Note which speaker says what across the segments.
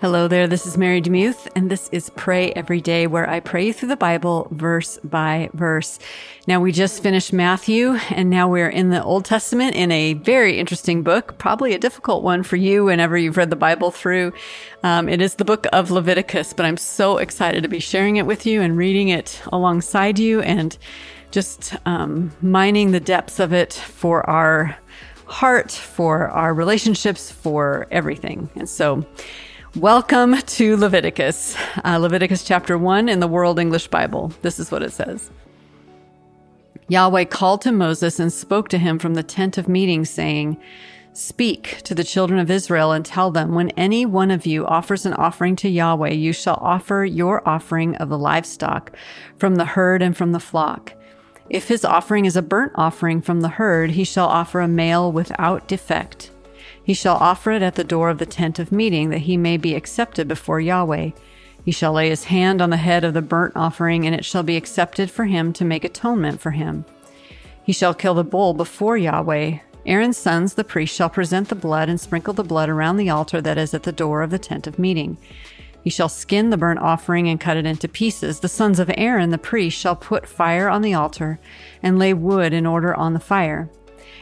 Speaker 1: Hello there, this is Mary DeMuth, and this is Pray Every Day, where I pray through the Bible verse by verse. Now, we just finished Matthew, and now we're in the Old Testament in a very interesting book, probably a difficult one for you whenever you've read the Bible through. Um, it is the book of Leviticus, but I'm so excited to be sharing it with you and reading it alongside you and just um, mining the depths of it for our heart, for our relationships, for everything. And so, Welcome to Leviticus, uh, Leviticus chapter 1 in the World English Bible. This is what it says Yahweh called to Moses and spoke to him from the tent of meeting, saying, Speak to the children of Israel and tell them, when any one of you offers an offering to Yahweh, you shall offer your offering of the livestock from the herd and from the flock. If his offering is a burnt offering from the herd, he shall offer a male without defect. He shall offer it at the door of the tent of meeting, that he may be accepted before Yahweh. He shall lay his hand on the head of the burnt offering, and it shall be accepted for him to make atonement for him. He shall kill the bull before Yahweh. Aaron's sons, the priests, shall present the blood and sprinkle the blood around the altar that is at the door of the tent of meeting. He shall skin the burnt offering and cut it into pieces. The sons of Aaron, the priest, shall put fire on the altar and lay wood in order on the fire.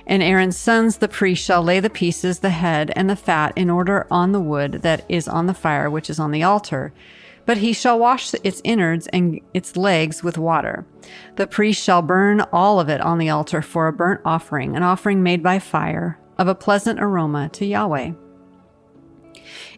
Speaker 1: And Aaron's sons, the priests, shall lay the pieces, the head, and the fat in order on the wood that is on the fire which is on the altar. But he shall wash its innards and its legs with water. The priest shall burn all of it on the altar for a burnt offering, an offering made by fire, of a pleasant aroma to Yahweh.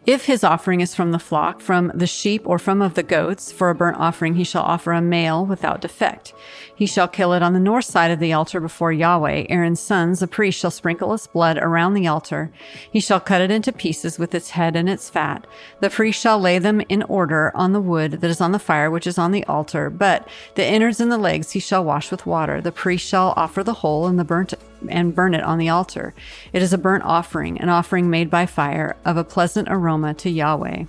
Speaker 1: If his offering is from the flock, from the sheep, or from of the goats, for a burnt offering he shall offer a male without defect. He shall kill it on the north side of the altar before Yahweh. Aaron's sons, the priest, shall sprinkle its blood around the altar. He shall cut it into pieces with its head and its fat. The priest shall lay them in order on the wood that is on the fire which is on the altar, but the innards and the legs he shall wash with water. The priest shall offer the whole and the burnt and burn it on the altar. It is a burnt offering, an offering made by fire of a pleasant aroma to Yahweh.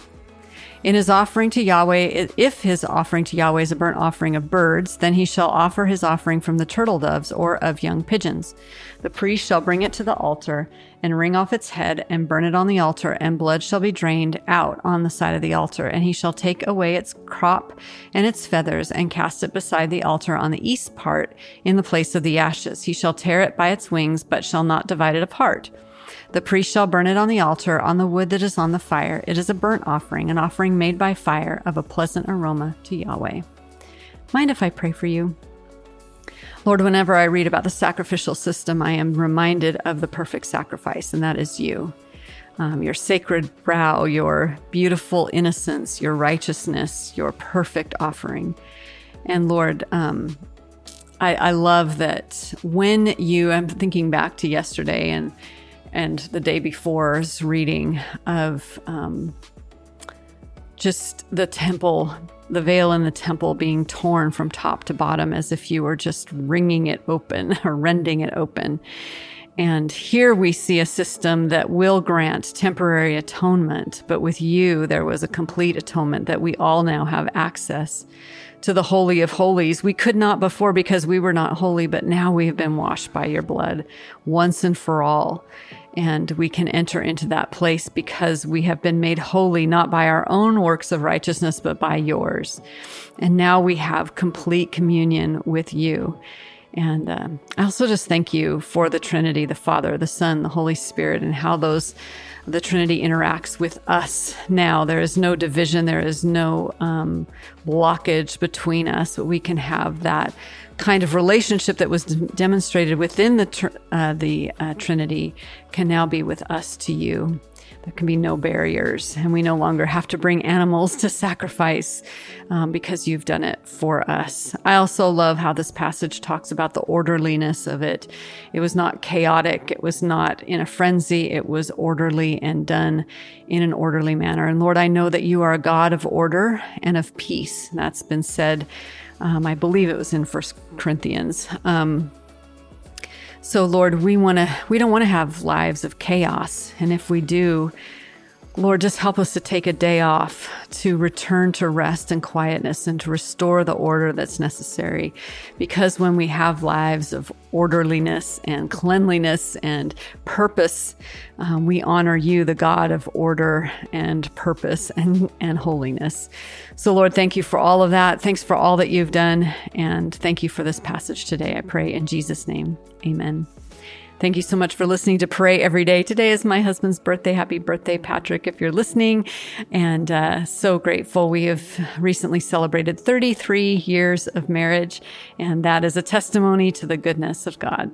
Speaker 1: In his offering to Yahweh, if his offering to Yahweh is a burnt offering of birds, then he shall offer his offering from the turtle doves or of young pigeons. The priest shall bring it to the altar and wring off its head and burn it on the altar, and blood shall be drained out on the side of the altar. And he shall take away its crop and its feathers and cast it beside the altar on the east part in the place of the ashes. He shall tear it by its wings, but shall not divide it apart. The priest shall burn it on the altar on the wood that is on the fire. It is a burnt offering, an offering made by fire of a pleasant aroma to Yahweh. Mind if I pray for you? Lord, whenever I read about the sacrificial system, I am reminded of the perfect sacrifice, and that is you. Um, your sacred brow, your beautiful innocence, your righteousness, your perfect offering. And Lord, um, I, I love that when you, I'm thinking back to yesterday and and the day before's reading of um, just the temple, the veil in the temple being torn from top to bottom as if you were just wringing it open or rending it open. And here we see a system that will grant temporary atonement, but with you, there was a complete atonement that we all now have access to the Holy of Holies. We could not before because we were not holy, but now we have been washed by your blood once and for all. And we can enter into that place because we have been made holy, not by our own works of righteousness, but by yours. And now we have complete communion with you. And uh, I also just thank you for the Trinity, the Father, the Son, the Holy Spirit, and how those the Trinity interacts with us now. There is no division, there is no um, blockage between us, but we can have that kind of relationship that was d- demonstrated within the tr- uh, the uh, Trinity can now be with us to you. There can be no barriers, and we no longer have to bring animals to sacrifice um, because you've done it for us. I also love how this passage talks about the orderliness of it. It was not chaotic, it was not in a frenzy, it was orderly and done in an orderly manner. And Lord, I know that you are a God of order and of peace. That's been said um, I believe it was in First Corinthians. Um, so, Lord, we want to. We don't want to have lives of chaos, and if we do, Lord, just help us to take a day off to return to rest and quietness and to restore the order that's necessary. Because when we have lives of orderliness and cleanliness and purpose, um, we honor you, the God of order and purpose and, and holiness. So, Lord, thank you for all of that. Thanks for all that you've done. And thank you for this passage today. I pray in Jesus' name. Amen. Thank you so much for listening to Pray Every Day. Today is my husband's birthday. Happy birthday, Patrick, if you're listening. And uh, so grateful. We have recently celebrated 33 years of marriage, and that is a testimony to the goodness of God.